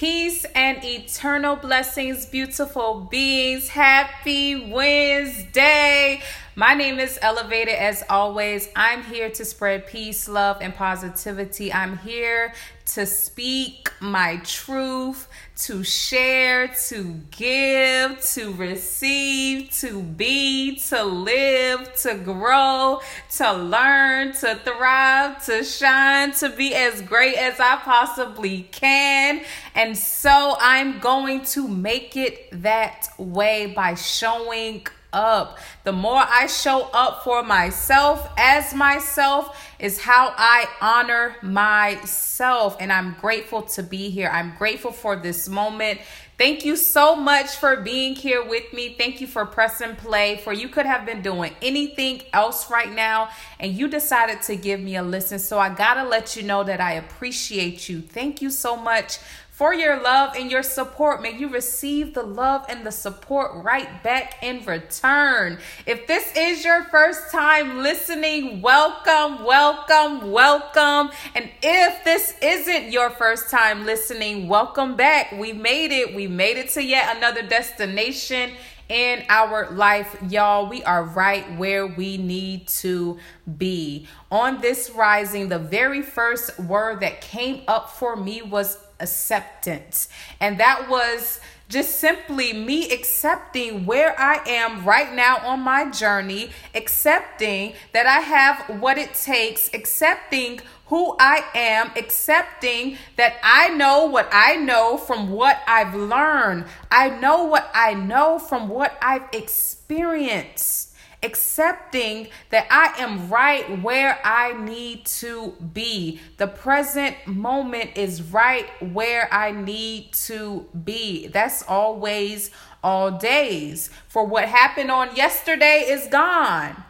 Peace and eternal blessings, beautiful beings. Happy Wednesday. My name is eLuvated as always. I'm here to spread peace, love, and positivity. I'm here to speak my truth, to share, to give, to receive, to be, to live, to grow, to learn, to thrive, to shine, to be as great as I possibly can. And so I'm going to make it that way by showing up. The more I show up for myself as myself is how I honor myself. And I'm grateful to be here. I'm grateful for this moment. Thank you so much for being here with me. Thank you for pressing play. For you could have been doing anything else right now and you decided to give me a listen. So I got to let you know that I appreciate you. Thank you so much for your love and your support. May you receive the love and the support right back in return. If this is your first time listening, welcome, welcome, welcome. And if this isn't your first time listening, welcome back. We made it. We made it to yet another destination in our life, y'all. We are right where we need to be. On this rising, the very first word that came up for me was acceptance. And that was just simply me accepting where I am right now on my journey, accepting that I have what it takes, accepting who I am, accepting that I know what I know from what I've learned. I know what I know from what I've experienced accepting that I am right where I need to be. The present moment is right where I need to be. That's always all days. For what happened on yesterday is gone.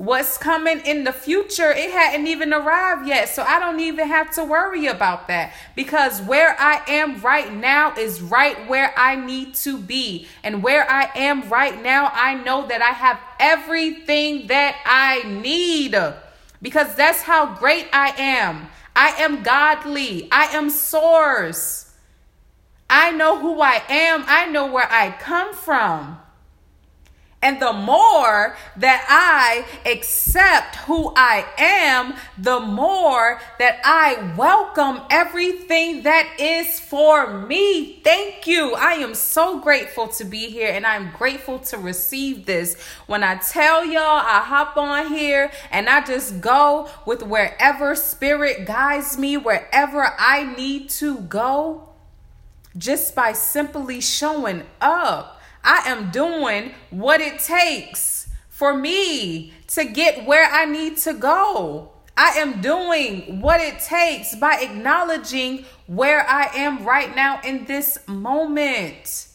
What's coming in the future, it hadn't even arrived yet. So I don't even have to worry about that because where I am right now is right where I need to be. And where I am right now, I know that I have everything that I need because that's how great I am. I am godly, I am source. I know who I am, I know where I come from. And the more that I accept who I am, the more that I welcome everything that is for me. Thank you. I am so grateful to be here and I'm grateful to receive this. When I tell y'all, I hop on here and I just go with wherever spirit guides me, wherever I need to go, just by simply showing up. I am doing what it takes for me to get where I need to go. I am doing what it takes by acknowledging where I am right now in this moment.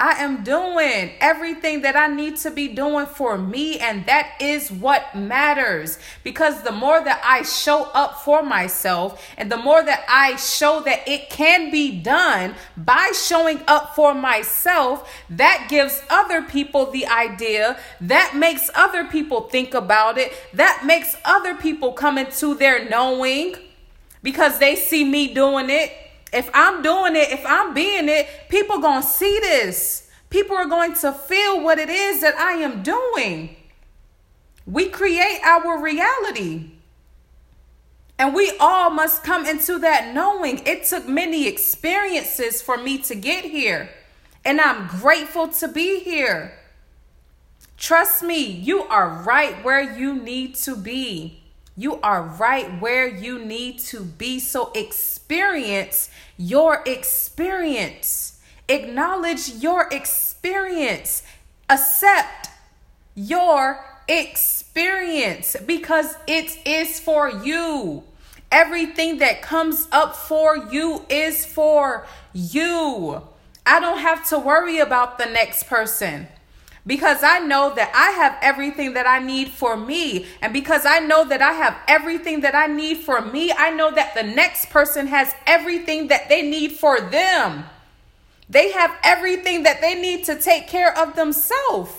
I am doing everything that I need to be doing for me, and that is what matters. Because the more that I show up for myself, and the more that I show that it can be done by showing up for myself, that gives other people the idea, that makes other people think about it, that makes other people come into their knowing because they see me doing it if I'm doing it, if I'm being it, people going to see this. People are going to feel what it is that I am doing. We create our reality. And we all must come into that knowing. It took many experiences for me to get here. And I'm grateful to be here. Trust me, you are right where you need to be. You are right where you need to be. So experience your experience. Acknowledge your experience. Accept your experience because it is for you. Everything that comes up for you is for you. I don't have to worry about the next person because I know that I have everything that I need for me. And because I know that I have everything that I need for me, I know that the next person has everything that they need for them. They have everything that they need to take care of themselves.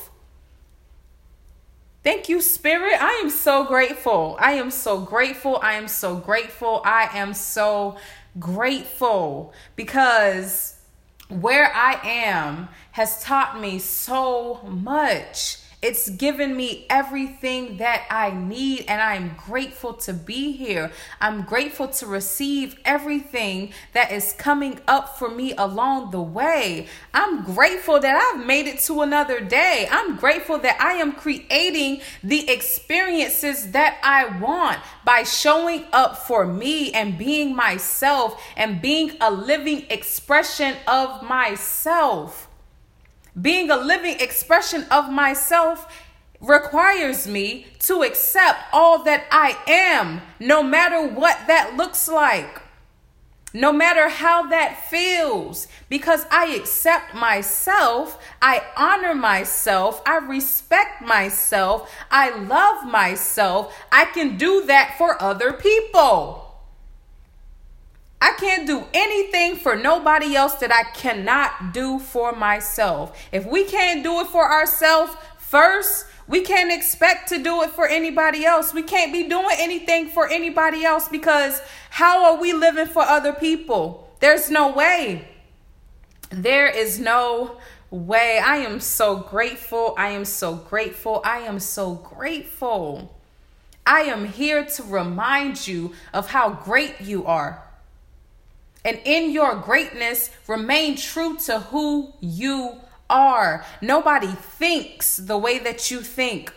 Thank you, Spirit. I am so grateful. I am so grateful. I am so grateful. I am so grateful because where I am has taught me so much. It's given me everything that I need, and I'm grateful to be here. I'm grateful to receive everything that is coming up for me along the way. I'm grateful that I've made it to another day. I'm grateful that I am creating the experiences that I want by showing up for me and being myself and being a living expression of myself. Being a living expression of myself requires me to accept all that I am, no matter what that looks like, no matter how that feels, because I accept myself, I honor myself, I respect myself, I love myself. I can do that for other people. I can't do anything for nobody else that I cannot do for myself. If we can't do it for ourselves first, we can't expect to do it for anybody else. We can't be doing anything for anybody else because how are we living for other people? There's no way. There is no way. I am so grateful. I am so grateful. I am so grateful. I am here to remind you of how great you are. And in your greatness, remain true to who you are. Nobody thinks the way that you think.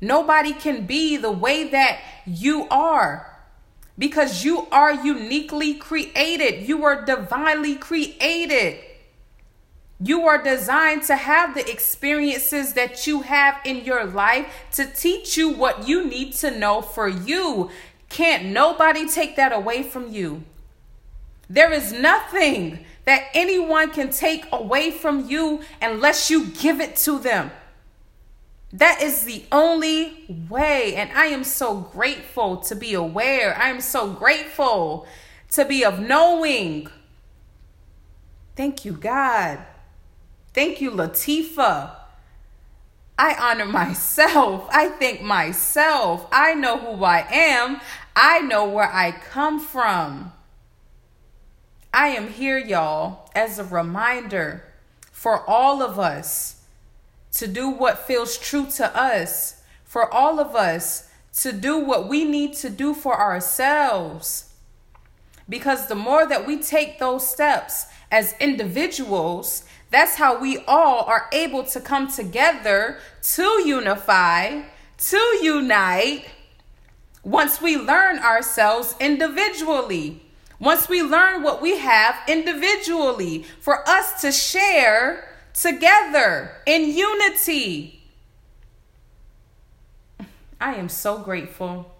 Nobody can be the way that you are because you are uniquely created. You are divinely created. You are designed to have the experiences that you have in your life to teach you what you need to know for you. Can't nobody take that away from you. There is nothing that anyone can take away from you unless you give it to them. That is the only way. And I am so grateful to be aware. I am so grateful to be of knowing. Thank you, God. Thank you, Latifa. I honor myself. I thank myself. I know who I am. I know where I come from. I am here, y'all, as a reminder for all of us to do what feels true to us, for all of us to do what we need to do for ourselves. Because the more that we take those steps as individuals, that's how we all are able to come together to unify, to unite, once we learn ourselves individually. Once we learn what we have individually, for us to share together in unity. I am so grateful.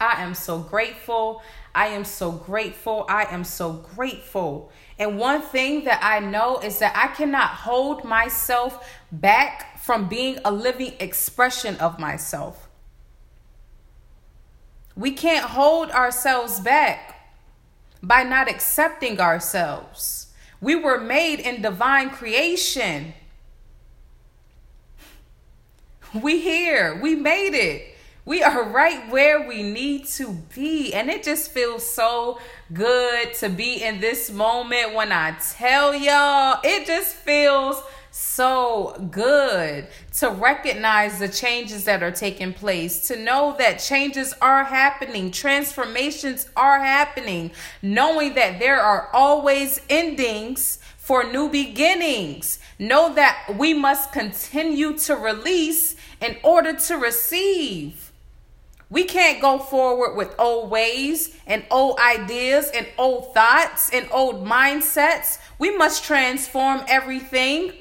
I am so grateful. I am so grateful. I am so grateful. And one thing that I know is that I cannot hold myself back from being a living expression of myself. We can't hold ourselves back by not accepting ourselves. We were made in divine creation. We here, we made it. We are right where we need to be. And it just feels so good to be in this moment when I tell y'all, it just feels so good to recognize the changes that are taking place, to know that changes are happening, transformations are happening, knowing that there are always endings for new beginnings. Know that we must continue to release in order to receive. We can't go forward with old ways and old ideas and old thoughts and old mindsets. We must transform everything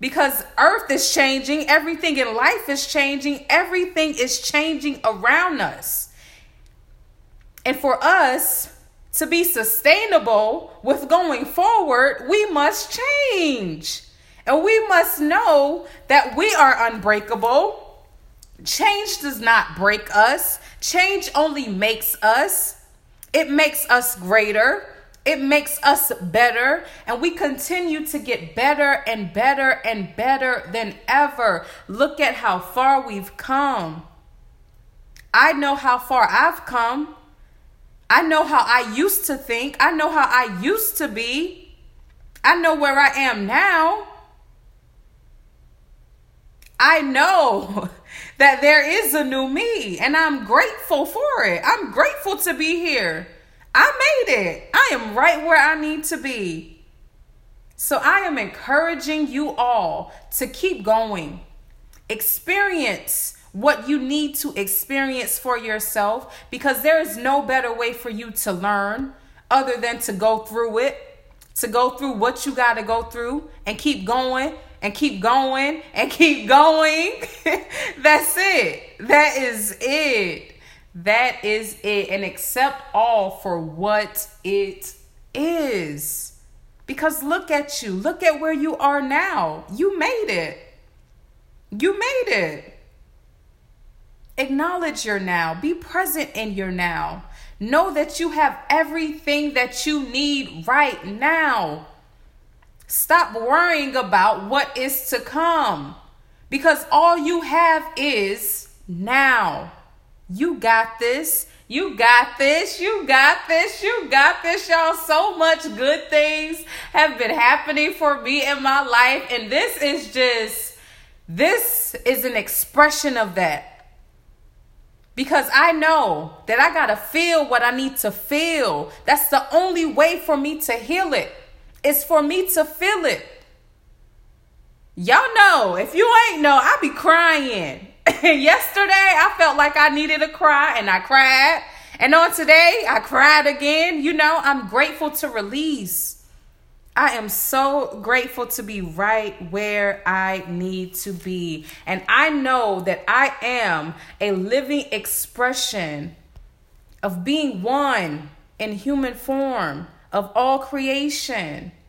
because earth is changing everything in life is changing everything is changing around us. And for us to be sustainable with going forward we must change. And we must know that we are unbreakable. Change does not break us. Change only makes us. It makes us greater it makes us better, and we continue to get better and better and better than ever. Look at how far we've come. I know how far I've come. I know how I used to think. I know how I used to be. I know where I am now. I know that there is a new me and I'm grateful for it. I'm grateful to be here. I made it. I am right where I need to be. So I am encouraging you all to keep going. Experience what you need to experience for yourself because there is no better way for you to learn other than to go through it, to go through what you got to go through and keep going and keep going and keep going. That's it. That is it. That is it. And accept all for what it is. Because look at you. Look at where you are now. You made it. You made it. Acknowledge your now. Be present in your now. Know that you have everything that you need right now. Stop worrying about what is to come because all you have is now. You got this. You got this. You got this. You got this, y'all. So much good things have been happening for me in my life. And this is just, this is an expression of that. Because I know that I got to feel what I need to feel. That's the only way for me to heal it. It's for me to feel it. Y'all know, if you ain't know, I be crying. Yesterday, I felt like I needed a cry and I cried. And on today, I cried again. You know, I'm grateful to release. I am so grateful to be right where I need to be. And I know that I am a living expression of being one in human form of all creation.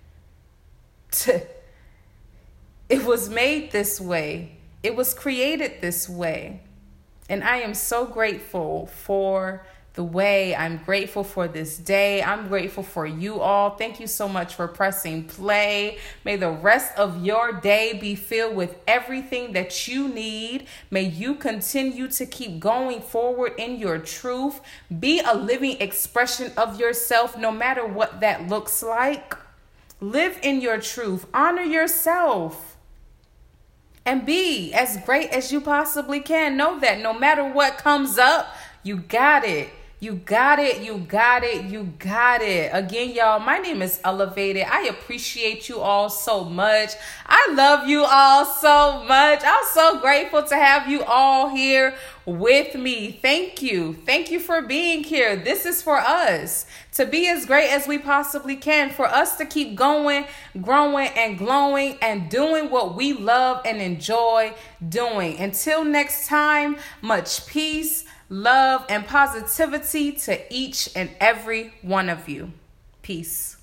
It was made this way, it was created this way. And I am so grateful for the way. I'm grateful for this day. I'm grateful for you all. Thank you so much for pressing play. May the rest of your day be filled with everything that you need. May you continue to keep going forward in your truth. Be a living expression of yourself, no matter what that looks like. Live in your truth, honor yourself. And be as great as you possibly can. Know that no matter what comes up, you got it. You got it. You got it. You got it. Again, y'all, my name is eLuvated. I appreciate you all so much. I love you all so much. I'm so grateful to have you all here with me. Thank you. Thank you for being here. This is for us to be as great as we possibly can, for us to keep going, growing, and glowing, and doing what we love and enjoy doing. Until next time, much peace love, and positivity to each and every one of you. Peace.